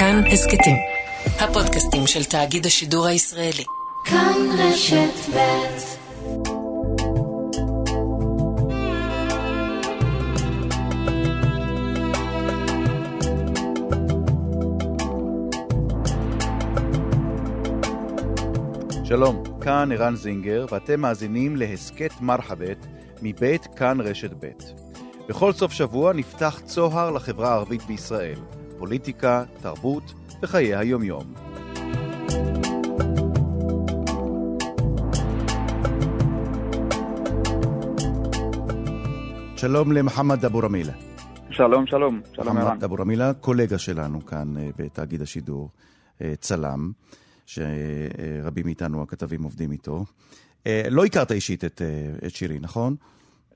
כאן הסכתים. הפודקאסטים של תאגיד השידור הישראלי. כאן רשת ב' שלום, כאן ערן זינגר, ואתם מאזינים להסכת מרחבת מבית כאן רשת ב'. בכל סוף שבוע נפתח צוהר לחברה הערבית בישראל, פוליטיקה, תרבות וחיי היומיום. שלום למחמד אבו רמילה. שלום, שלום, שלום ערן. מחמד אבו רמילה, קולגה שלנו כאן אה, בתאגיד השידור, אה, צלם, שרבים מאיתנו הכתבים עובדים איתו. אה, לא הכרת אישית את, את שירי, נכון?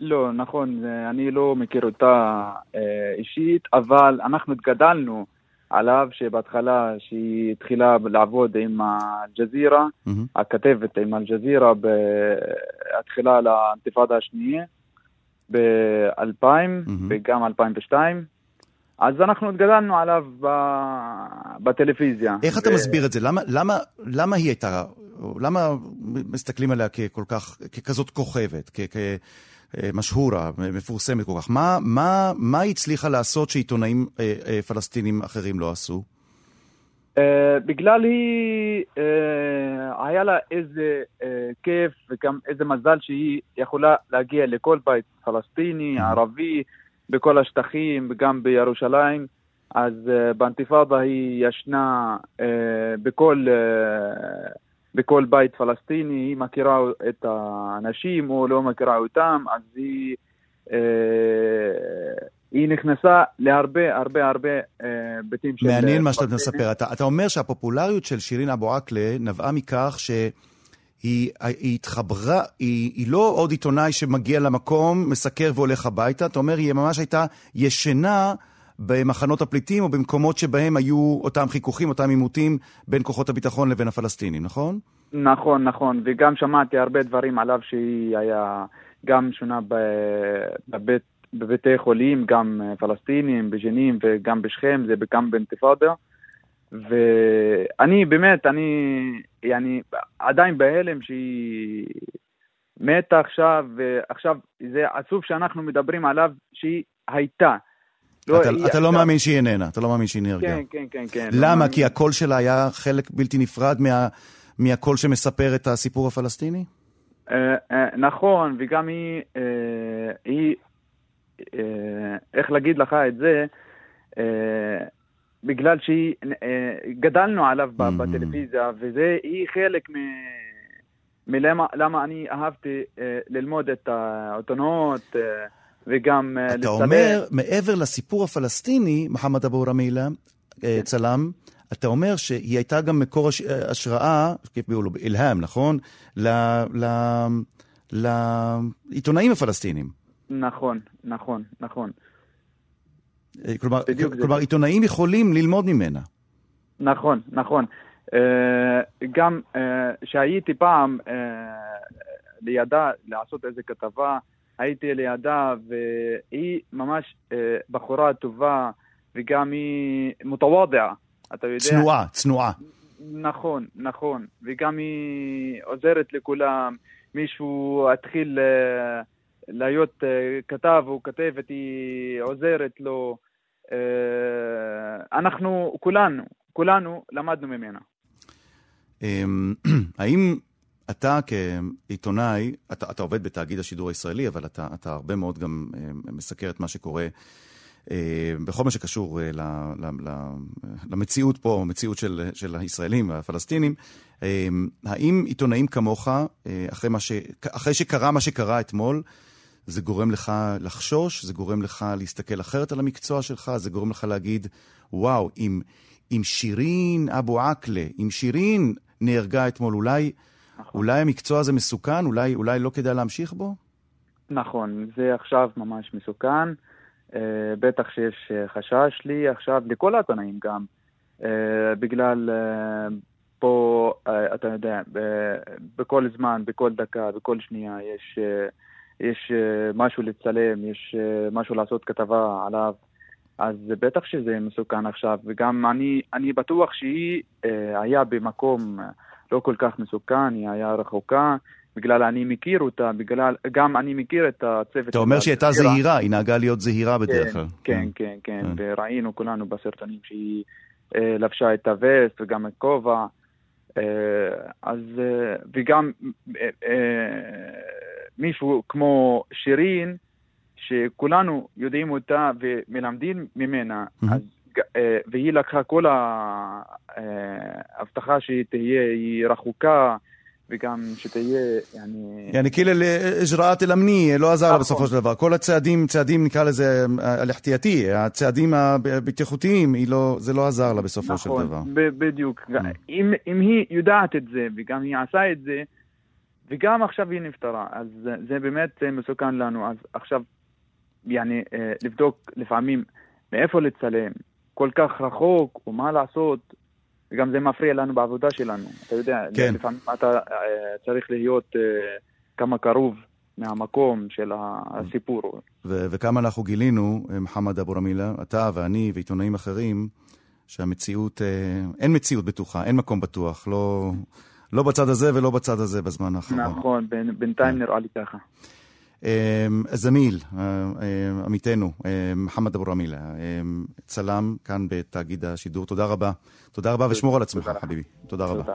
לא, נכון, אני לא מכיר אותה אה, אישית, אבל אנחנו התגדלנו עליו שבהתחלה שהיא התחילה לעבוד עם אל-ג'זירה, מהמם. הכתבת עם אל-ג'זירה, התחילה לאינתיפאדה השנייה ב-2000 מהמם. וגם 2002. אז אנחנו התגדלנו עליו ב- בטלוויזיה. איך אתה ו- מסביר את זה? למה, למה, למה היא הייתה, למה מסתכלים עליה ככל כך, ככזאת כוכבת, כמשהורה, מפורסמת כל כך? מה, מה, מה היא הצליחה לעשות שעיתונאים אה, אה, פלסטינים אחרים לא עשו? אה, בגלל היא, אה, היה לה איזה אה, כיף וגם איזה מזל שהיא יכולה להגיע לכל בית פלסטיני, ערבי, בכל השטחים וגם בירושלים. אז אה, באינתיפאדה היא ישנה אה, בכל, אה, בכל בית פלסטיני, היא מכירה את האנשים או לא מכירה אותם, אז היא, אה, היא נכנסה להרבה הרבה הרבה אה, בתים של... מעניין מה שאתה. מספר. אתה, אתה אומר שהפופולריות של שירין אבו עקלה נבעה מכך שהיא היא התחברה, היא, היא לא עוד עיתונאי שמגיע למקום, מסקר והולך הביתה, אתה אומר, היא ממש הייתה ישנה במחנות הפליטים או במקומות שבהם היו אותם חיכוכים, אותם עימותים בין כוחות הביטחון לבין הפלסטינים, נכון? נכון, נכון, וגם שמעתי הרבה דברים עליו שהיא היה גם שונה בבית, בבתי חולים, גם אה, פלסטינים, בג'נין וגם בשכם, זה גם באינתיפאדה. ואני באמת, אני, אני עדיין בהלם שהיא מתה עכשיו, ועכשיו זה עצוב שאנחנו מדברים עליו שהיא הייתה. אתה, היא אתה לא מאמין שהיא איננה, אתה לא מאמין שהיא נהרגה. כן, כן, כן, כן. לא למה? מאמין. כי הקול שלה היה חלק בלתי נפרד מה, מהקול שמספר את הסיפור הפלסטיני? אה, אה, נכון, וגם היא, אה, היא, אה, איך להגיד לך את זה, אה, בגלל שהיא, אה, גדלנו עליו Mhm. בטלוויזיה, וזה, היא חלק מ... מלמה למה אני אהבתי אה, ללמוד את העיתונות אה, וגם אה, אתה לצלם. אומר, מעבר לסיפור הפלסטיני, מוחמד אבו רמילה, אה, צלם, אתה אומר שהיא הייתה גם מקור הש- אה, השראה, כיף ביולו, אילהאם, נכון? ל- ל- לעיתונאים הפלסטינים. נכון, נכון, נכון. כלומר. כלומר, עיתונאים יכולים ללמוד ממנה. נכון, נכון. גם אה, שהייתי פעם לידה לעשות איזה כתבה, הייתי לידה והיא ממש אה, בחורה טובה וגם היא מותוודעה, אתה יודע. צנועה, צנועה. נכון, נכון. וגם היא עוזרת לכולם. מישהו התחיל אה, להיות אה, כתב או כתבת, היא עוזרת לו. אנחנו כולנו, כולנו למדנו ממנה. אמ, האם אתה כעיתונאי, אתה, אתה עובד בתאגיד השידור הישראלי, אבל אתה, אתה הרבה מאוד גם אה, מסקר את מה שקורה אה, בכל מה שקשור אה, ל, ל, ל, למציאות פה, המציאות של, של הישראלים והפלסטינים. האם עיתונאים כמוך, אחרי, ש, אחרי שקרה מה שקרה אתמול, זה גורם לך לחשוש, זה גורם לך להסתכל אחרת על המקצוע שלך, זה גורם לך להגיד, וואו, אם, שירין אבו עקלה, אם שירין נהרגה אתמול, אולי. אולי המקצוע הזה מסוכן, אולי, אולי לא כדאי להמשיך בו? נכון, זה עכשיו ממש מסוכן. אה, בטח שיש אה, חשש לי עכשיו, לכל העיתונאים גם, אה, בגלל אה, פה, אה, אתה יודע, ב- בכל זמן, בכל דקה, בכל שנייה יש, אה, יש אה, משהו לצלם, יש אה, משהו לעשות כתבה עליו. אז בטח שזה מסוכן עכשיו, וגם אני, אני בטוח שהיא אה, היה במקום לא כל כך מסוכן, היא היה רחוקה, בגלל אני מכיר אותה, בגלל, גם אני מכיר את הצוות. אתה אומר שהיא הייתה זהירה, היא נהגה להיות זהירה בדרך כן, כלל. כן, כן, כן, וראינו כולנו בסרטונים שהיא אה, לבשה את הווסט וגם את כובע. אה, אז, אה, וגם מישהו כמו שירין, שכולנו יודעים אותה ומלמדים ממנה. אז, אה, והיא לקחה כל אה, ההבטחה שהיא תהיה, היא רחוקה. וגם שתהיה, אני... יעני כאילו אג'ראת אל-אמני, לא עזר נכון. בסופו של דבר. כל הצעדים, צעדים נקרא לזה אה, אל-אחטייתי, הצעדים הבטיחותיים, לא- זה לא עזר לה בסופו של נכון, דבר. נכון, בדיוק. אם היא יודעת את זה, וגם היא עשה את זה, וגם עכשיו היא נפטרה, אז זה באמת מסוכן לנו. אז עכשיו, יעני, לבדוק לפעמים מאיפה לצלם, כל כך רחוק, ומה לעשות, וגם זה מפריע לנו בעבודה שלנו. אתה יודע, כן. לפעמים אתה אה, צריך להיות אה, כמה קרוב מהמקום של הסיפור. ו- וכמה אנחנו גילינו, אה, מוחמד אבו רמילה, אתה ואני ועיתונאים אחרים, שהמציאות, אין מציאות בטוחה, אין מקום בטוח, לא, לא בצד הזה ולא בצד הזה בזמן האחרון. נכון, בינתיים כן. נראה לי ככה. אה, זמיל, אה, אה, עמיתנו, אה, מוחמד אבו רמילה, צלם כאן בתאגיד השידור, תודה רבה. תודה רבה ושמור על עצמך. חביבי. תודה רבה.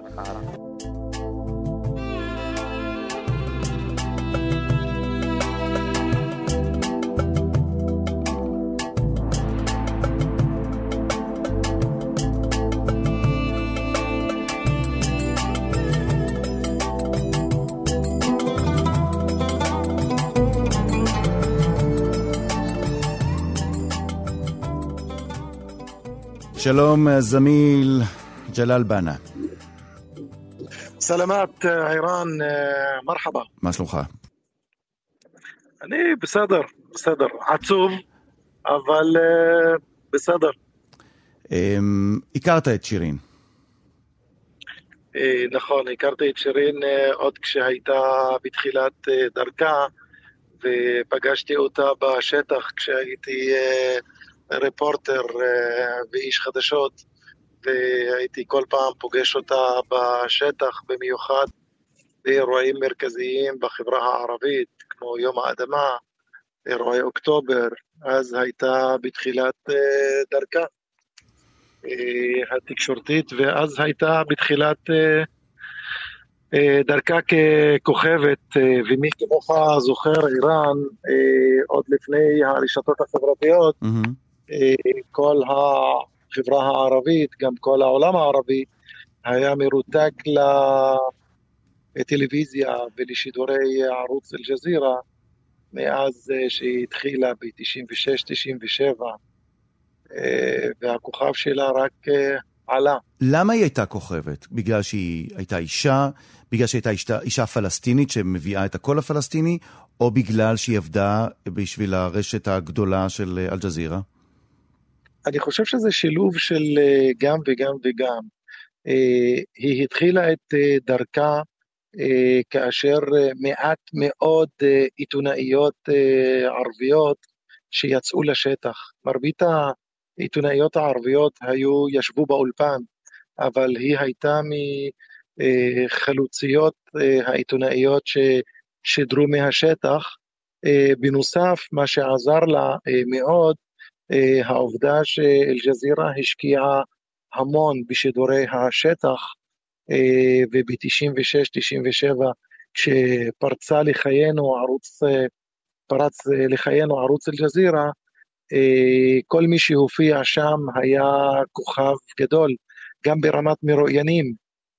שלום אה, זמיל ג'לאל בנה. סלמת אה, עירן, אה, מרחבה. מה שלומך? אני בסדר, בסדר. עצוב, אבל בסדר. אמ, הכרת את שירין. נכון, הכרתי את שירין עוד כשהייתה בתחילת דרכה, ופגשתי אותה בשטח כשהייתי רפורטר אה, ואיש חדשות, והייתי כל פעם פוגש אותה בשטח, במיוחד באירועים מרכזיים בחברה הערבית, כמו יום האדמה, אירועי אוקטובר, אז הייתה בתחילת אה, דרכה אה, התקשורתית, ואז הייתה בתחילת דרכה ככוכבת, ומי כמוך זוכר, איראן, עוד לפני הרשתות החברתיות, מהמם. אה, כל החברה הערבית, גם כל העולם הערבי, היה מרותק לטלוויזיה ולשידורי ערוץ אל-ג'זירה מאז אה, שהיא התחילה ב-96-97, והכוכב שלה רק אה, עלה. למה היא הייתה כוכבת? בגלל שהיא הייתה אישה? בגלל שהיא הייתה אישה, פלסטינית שמביאה את הקול הפלסטיני? או בגלל שהיא עבדה בשביל הרשת הגדולה של אה, אל-ג'זירה? אני חושב שזה שילוב של אה, גם וגם וגם. אה, היא התחילה את אה, דרכה כאשר מעט מאוד עיתונאיות ערביות שיצאו לשטח. מרבית העיתונאיות הערביות היו, ישבו באולפן, אבל היא הייתה מחלוציות העיתונאיות ששידרו מהשטח. בנוסף, מה שעזר לה מאוד, העובדה שאל-ג'זירה השקיעה המון בשידורי השטח, אה, וב-96-97, כשפרצה לחיינו ערוץ, אה, פרץ אה, לחיינו ערוץ אל-ג'זירה, אה, כל מי שהופיע שם היה כוכב גדול, גם ברמת מרואיינים.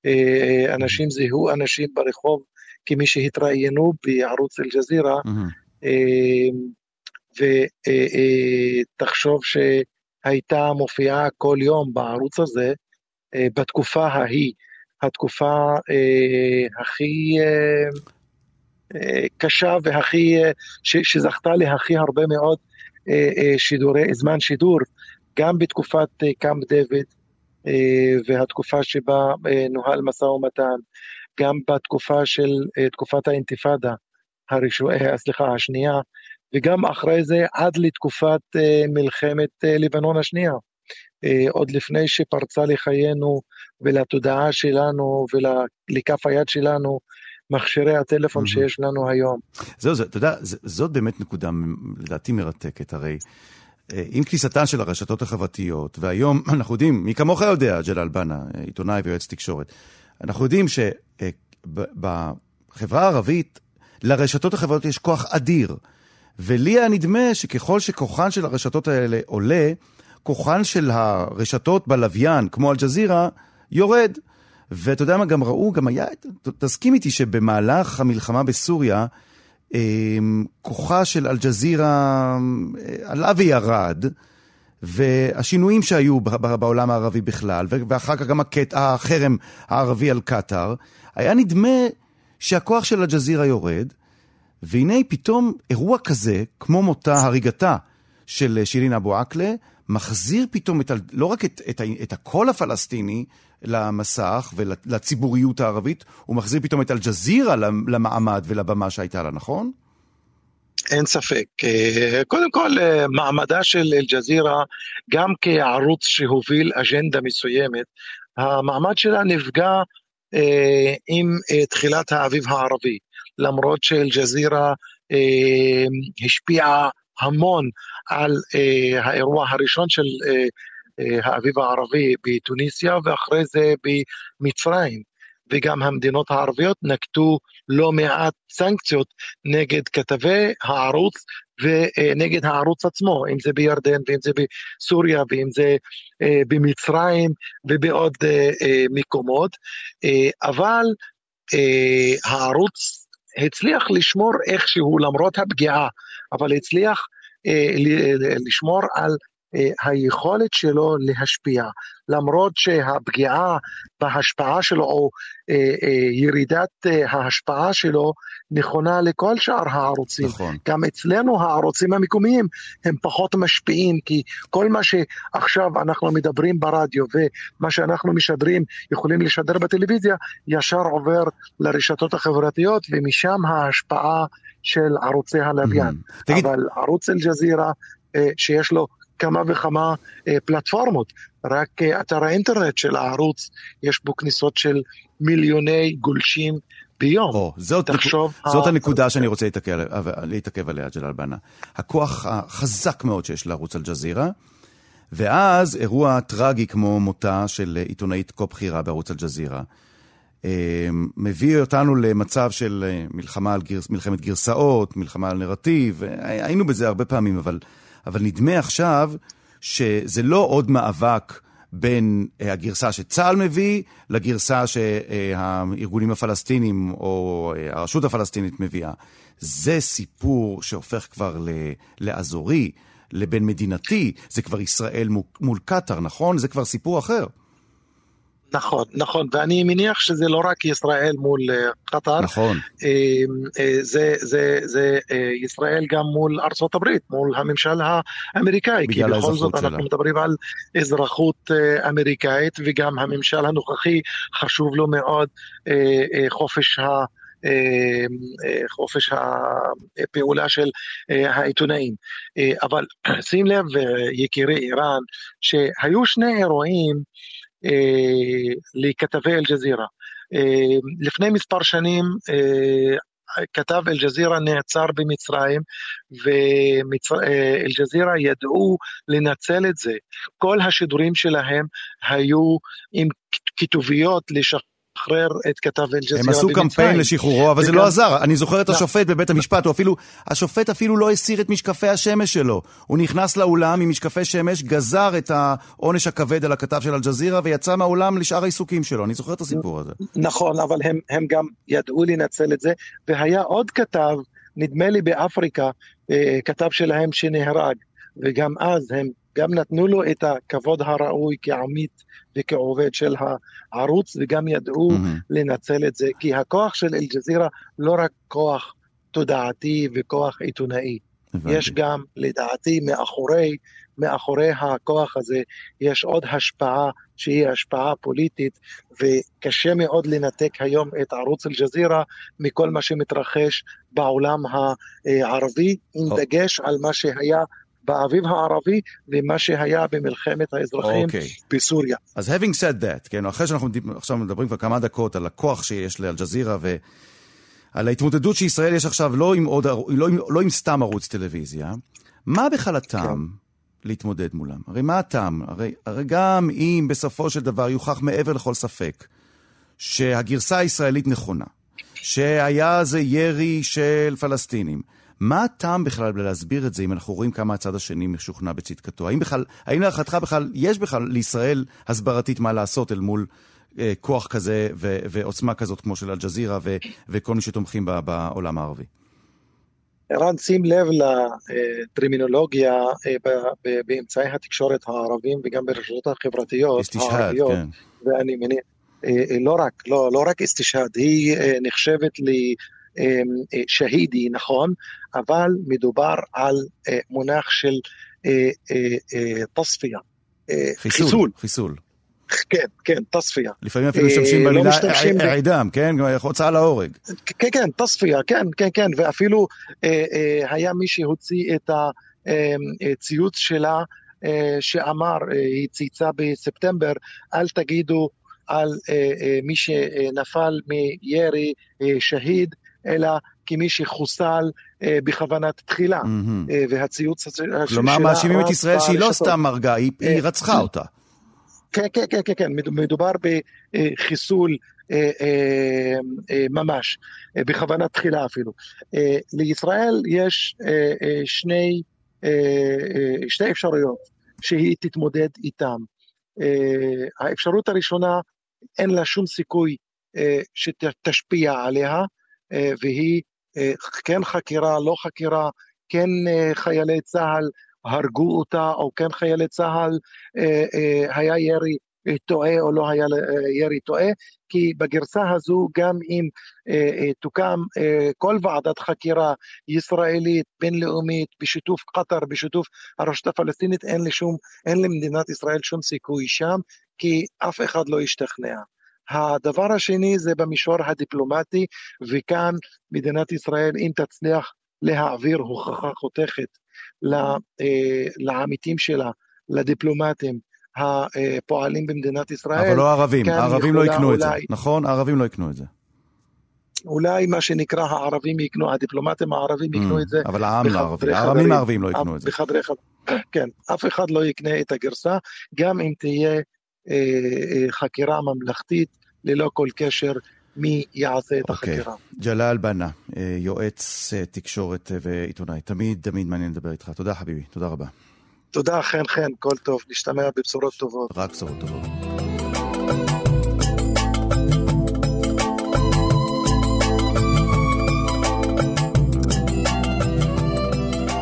אה, אנשים זיהו אנשים ברחוב כמי שהתראיינו בערוץ אל-ג'זירה, מהמם. ותחשוב שהייתה מופיעה כל יום בערוץ הזה אה, בתקופה ההיא, התקופה אה, הכי אה, קשה והכי, שזכתה להכי הרבה מאוד שידורי, זמן שידור, גם בתקופת קאמפ דיוויד אה, והתקופה שבה נוהל משא ומתן, גם בתקופה של תקופת האינתיפאדה, הראשו- סליחה, השנייה, וגם אחרי זה עד לתקופת מלחמת לבנון השנייה. עוד לפני שפרצה לחיינו ולתודעה שלנו ולכף היד שלנו מכשירי הטלפון שיש לנו היום. זהו, זה, אתה יודע, זאת באמת נקודה לדעתי מרתקת, הרי אה, עם כניסתן של הרשתות החברתיות, והיום אנחנו יודעים, מי כמוך יודע, ג'לאל בנה, עיתונאי ויועץ תקשורת, אנחנו יודעים שבחברה הערבית, לרשתות החברתיות יש כוח אדיר. ולי היה נדמה שככל שכוחן של הרשתות האלה עולה, כוחן של הרשתות בלוויין, כמו אל-ג'זירה, יורד. ואתה יודע מה, גם ראו, גם היה, תסכים איתי שבמהלך המלחמה בסוריה, אמ, כוחה של אל-ג'זירה אה, עלה וירד, והשינויים שהיו בעולם הערבי בכלל, ואחר כך גם הקטע, החרם הערבי על קטאר, היה נדמה שהכוח של אל-ג'זירה יורד, והנה פתאום אירוע כזה, כמו מותה, הריגתה של שירין אבו עקלה, מחזיר פתאום את, לא רק את, את, את הקול הפלסטיני למסך ולציבוריות הערבית, הוא מחזיר פתאום את אל-ג'זירה למעמד ולבמה שהייתה לה, נכון? אין ספק. אה, קודם כל, אה, מעמדה של אל-ג'זירה, גם כערוץ שהוביל אג'נדה מסוימת, המעמד שלה נפגע אה, עם אה, תחילת האביב הערבי, למרות שאל-ג'זירה אה, השפיעה המון על אה, האירוע הראשון של אה, אה, האביב הערבי בתוניסיה ואחרי זה במצרים. וגם המדינות הערביות נקטו לא מעט סנקציות נגד כתבי הערוץ ונגד הערוץ עצמו, אם זה בירדן ואם זה בסוריה ואם זה אה, במצרים ובעוד אה, מקומות, אבל הערוץ הצליח לשמור איכשהו למרות הפגיעה, אבל הצליח לשמור על אה, היכולת שלו להשפיע, למרות שהפגיעה בהשפעה שלו או אה, אה, ירידת ההשפעה שלו נכונה לכל שאר הערוצים. נכון. גם אצלנו הערוצים המקומיים הם פחות משפיעים, כי כל מה שעכשיו אנחנו מדברים ברדיו ומה שאנחנו משדרים, יכולים לשדר בטלוויזיה, ישר עובר לרשתות החברתיות ומשם ההשפעה של ערוצי הלוויין. Mm-hmm. תגיד... אבל ערוץ אל-ג'זירה, שיש לו כמה וכמה אה, פלטפורמות. רק אה, אתר האינטרנט של הערוץ, יש בו כניסות של מיליוני גולשים ביום. או, זאת, תחשוב... נק... זאת הנקודה שאני רוצה להתעכב, להתעכב עליה, ג'לאל בנה. הכוח החזק מאוד שיש לערוץ אל-ג'זירה, ואז אירוע טרגי כמו מותה של עיתונאית כה בכירה בערוץ אל-ג'זירה. אה, מביא אותנו למצב של אה, מלחמה על גרס, מלחמת גרסאות, מלחמה על נרטיב, היינו בזה הרבה פעמים, אבל אבל נדמה עכשיו שזה לא עוד מאבק בין אה, הגרסה שצה"ל מביא לגרסה שהארגונים הפלסטינים או אה, הרשות הפלסטינית מביאה. זה סיפור שהופך כבר לאזורי, לבין מדינתי, זה כבר ישראל מול קטאר, נכון? זה כבר סיפור אחר. נכון, נכון, ואני מניח שזה לא רק ישראל מול אה, קטאר, נכון. אמ, אה, זה, זה, זה אה, ישראל גם מול ארצות הברית, מול הממשל האמריקאי, כי בכל זאת שלה. אנחנו מדברים על אזרחות אמריקאית, וגם הממשל הנוכחי חשוב לו מאוד חופש ה... חופש הפעולה של העיתונאים. אבל שים לב, יקירי איראן, שהיו שני אירועים לכתבי אל-ג'זירה. אה, לפני מספר שנים אה, כתב אל-ג'זירה נעצר במצרים, ואל-ג'זירה ידעו לנצל את זה. כל השידורים שלהם היו עם כתוביות לשחרר. לשחרר את כתב אל-ג'זירה במצרים. הם עשו קמפיין לשחרורו, אבל זה לא עזר. אני זוכר את לא. השופט בבית המשפט, השופט אפילו לא הסיר את משקפי השמש שלו. הוא נכנס לאולם עם משקפי שמש, גזר את העונש הכבד על הכתב של אל-ג'זירה, ויצא מהאולם לשאר העיסוקים שלו. אני זוכר את הסיפור הזה. נכון, אבל הם, הם גם ידעו לנצל את זה, והיה עוד כתב, נדמה לי באפריקה, אה, כתב שלהם שנהרג, וגם אז הם גם נתנו לו את הכבוד הראוי כעמית וכעובד של הערוץ, וגם ידעו mm-hmm. לנצל את זה, כי הכוח של אל-ג'זירה לא רק כוח תודעתי וכוח עיתונאי, הבנתי. יש גם, לדעתי, מאחורי מאחורי הכוח הזה יש עוד השפעה שהיא השפעה פוליטית, וקשה מאוד לנתק היום את ערוץ אל-ג'זירה מכל מה שמתרחש בעולם הערבי, עם דגש על מה שהיה באביב הערבי ומה שהיה במלחמת האזרחים okay. אוקיי. בסוריה. אז having said that, כן, אחרי שאנחנו עכשיו מדברים כבר כמה דקות על הכוח שיש לאל-ג'זירה ועל ההתמודדות שישראל יש עכשיו לא עם, עוד, לא, עם, לא עם סתם ערוץ טלוויזיה, מה בכלל הטעם כן. להתמודד מולם? הרי מה הטעם? הרי, הרי גם אם בסופו של דבר יוכח מעבר לכל ספק שהגרסה הישראלית נכונה, שהיה זה ירי של פלסטינים, מה הטעם בכלל בלהסביר את זה אם אנחנו רואים כמה הצד השני משוכנע בצדקתו? האם בכלל, האם להערכתך בכלל, יש בכלל לישראל הסברתית מה לעשות אל מול אה, כוח כזה ו- ועוצמה כזאת כמו של אל-ג'זירה ו- וכל מי שתומכים בעולם הערבי? ערן, שים לב לטרמינולוגיה אה, באמצעי התקשורת הערבים וגם ברשתות החברתיות הערביות. כן. ואני מניח, אה, לא רק, לא, לא רק אסתשהד, היא נחשבת לי אמ, אה, שהידי, נכון, אבל מדובר על אה, מונח של אה, תספיה. חיסול. חיסול. כן, כן, תספיה. לפעמים אפילו משתמשים לא במילה עידם, כן? הוצאה להורג. כן, כן, תספיה, כן, כן, כן, ואפילו היה מי שהוציא את הציוץ שלה, שאמר, היא צייצה בספטמבר, אל תגידו על מי שנפל מירי שהיד, אלא כמי שחוסל אה, בכוונת תחילה. Mm-hmm. אה, והציוץ שלה... כלומר, מאשימים את ישראל שהיא לא סתם הרגה, היא, היא אה, רצחה אותה. כן, כן, כן, כן, כן, מדובר בחיסול אה, אה, אה, ממש, אה, בכוונת תחילה אפילו. אה, לישראל יש אה, אה, שני, אה, אה, שתי אפשרויות שהיא תתמודד איתן. אה, האפשרות הראשונה, אין לה שום סיכוי אה, שתשפיע עליה, אה, והיא אה, כן חקירה, לא חקירה, כן אה, חיילי צה"ל הרגו אותה, או כן חיילי צה"ל היה ירי טועה או לא היה ירי טועה, כי בגרסה הזו גם אם תוקם כל ועדת חקירה ישראלית, בינלאומית, בשיתוף קטאר, בשיתוף הרשות הפלסטינית, אין, לשום, אין למדינת ישראל שום סיכוי שם, כי אף אחד לא ישתכנע. הדבר השני זה במישור הדיפלומטי, וכאן מדינת ישראל, אם תצליח להעביר הוכחה חותכת אה, לעמיתים שלה, לדיפלומטים, הפועלים במדינת ישראל. אבל לא הערבים, הערבים לא יקנו אולי, את זה, נכון? הערבים לא יקנו את זה. אולי מה שנקרא הערבים יקנו, הדיפלומטים הערבים יקנו mm, את זה. אבל העם הערבי, הערבים הערבים לא יקנו את זה. בחדרי חדרי, כן, אף אחד לא יקנה את הגרסה, גם אם תהיה אה, אה, חקירה ממלכתית ללא כל קשר מי יעשה את okay. אוקיי. החקירה. ג'לאל בנה, אה, יועץ אה, תקשורת אה, ועיתונאי. תמיד תמיד מעניין לדבר איתך. תודה חביבי, תודה רבה. תודה, חן חן, כל טוב. נשתמע בבשורות טובות. רק בשורות טובות.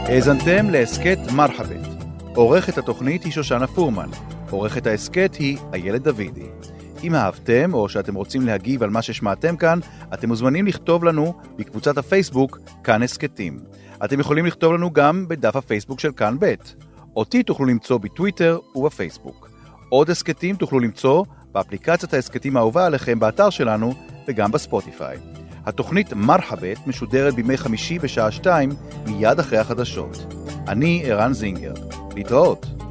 האזנתם להסכת מרחבת. עורכת התוכנית היא שושנה פורמן. עורכת ההסכת היא איילת דוידי. אם אהבתם או שאתם רוצים להגיב על מה ששמעתם כאן, אתם מוזמנים לכתוב לנו בקבוצת הפייסבוק כאן הסכתים. אתם יכולים לכתוב לנו גם בדף הפייסבוק של כאן ב'. אותי תוכלו למצוא בטוויטר ובפייסבוק. עוד הסכתים תוכלו למצוא באפליקציית ההסכתים האהובה עליכם באתר שלנו וגם בספוטיפיי. התוכנית מרחבת משודרת בימי חמישי בשעה שתיים מיד אחרי החדשות. אני ערן זינגר. להתראות.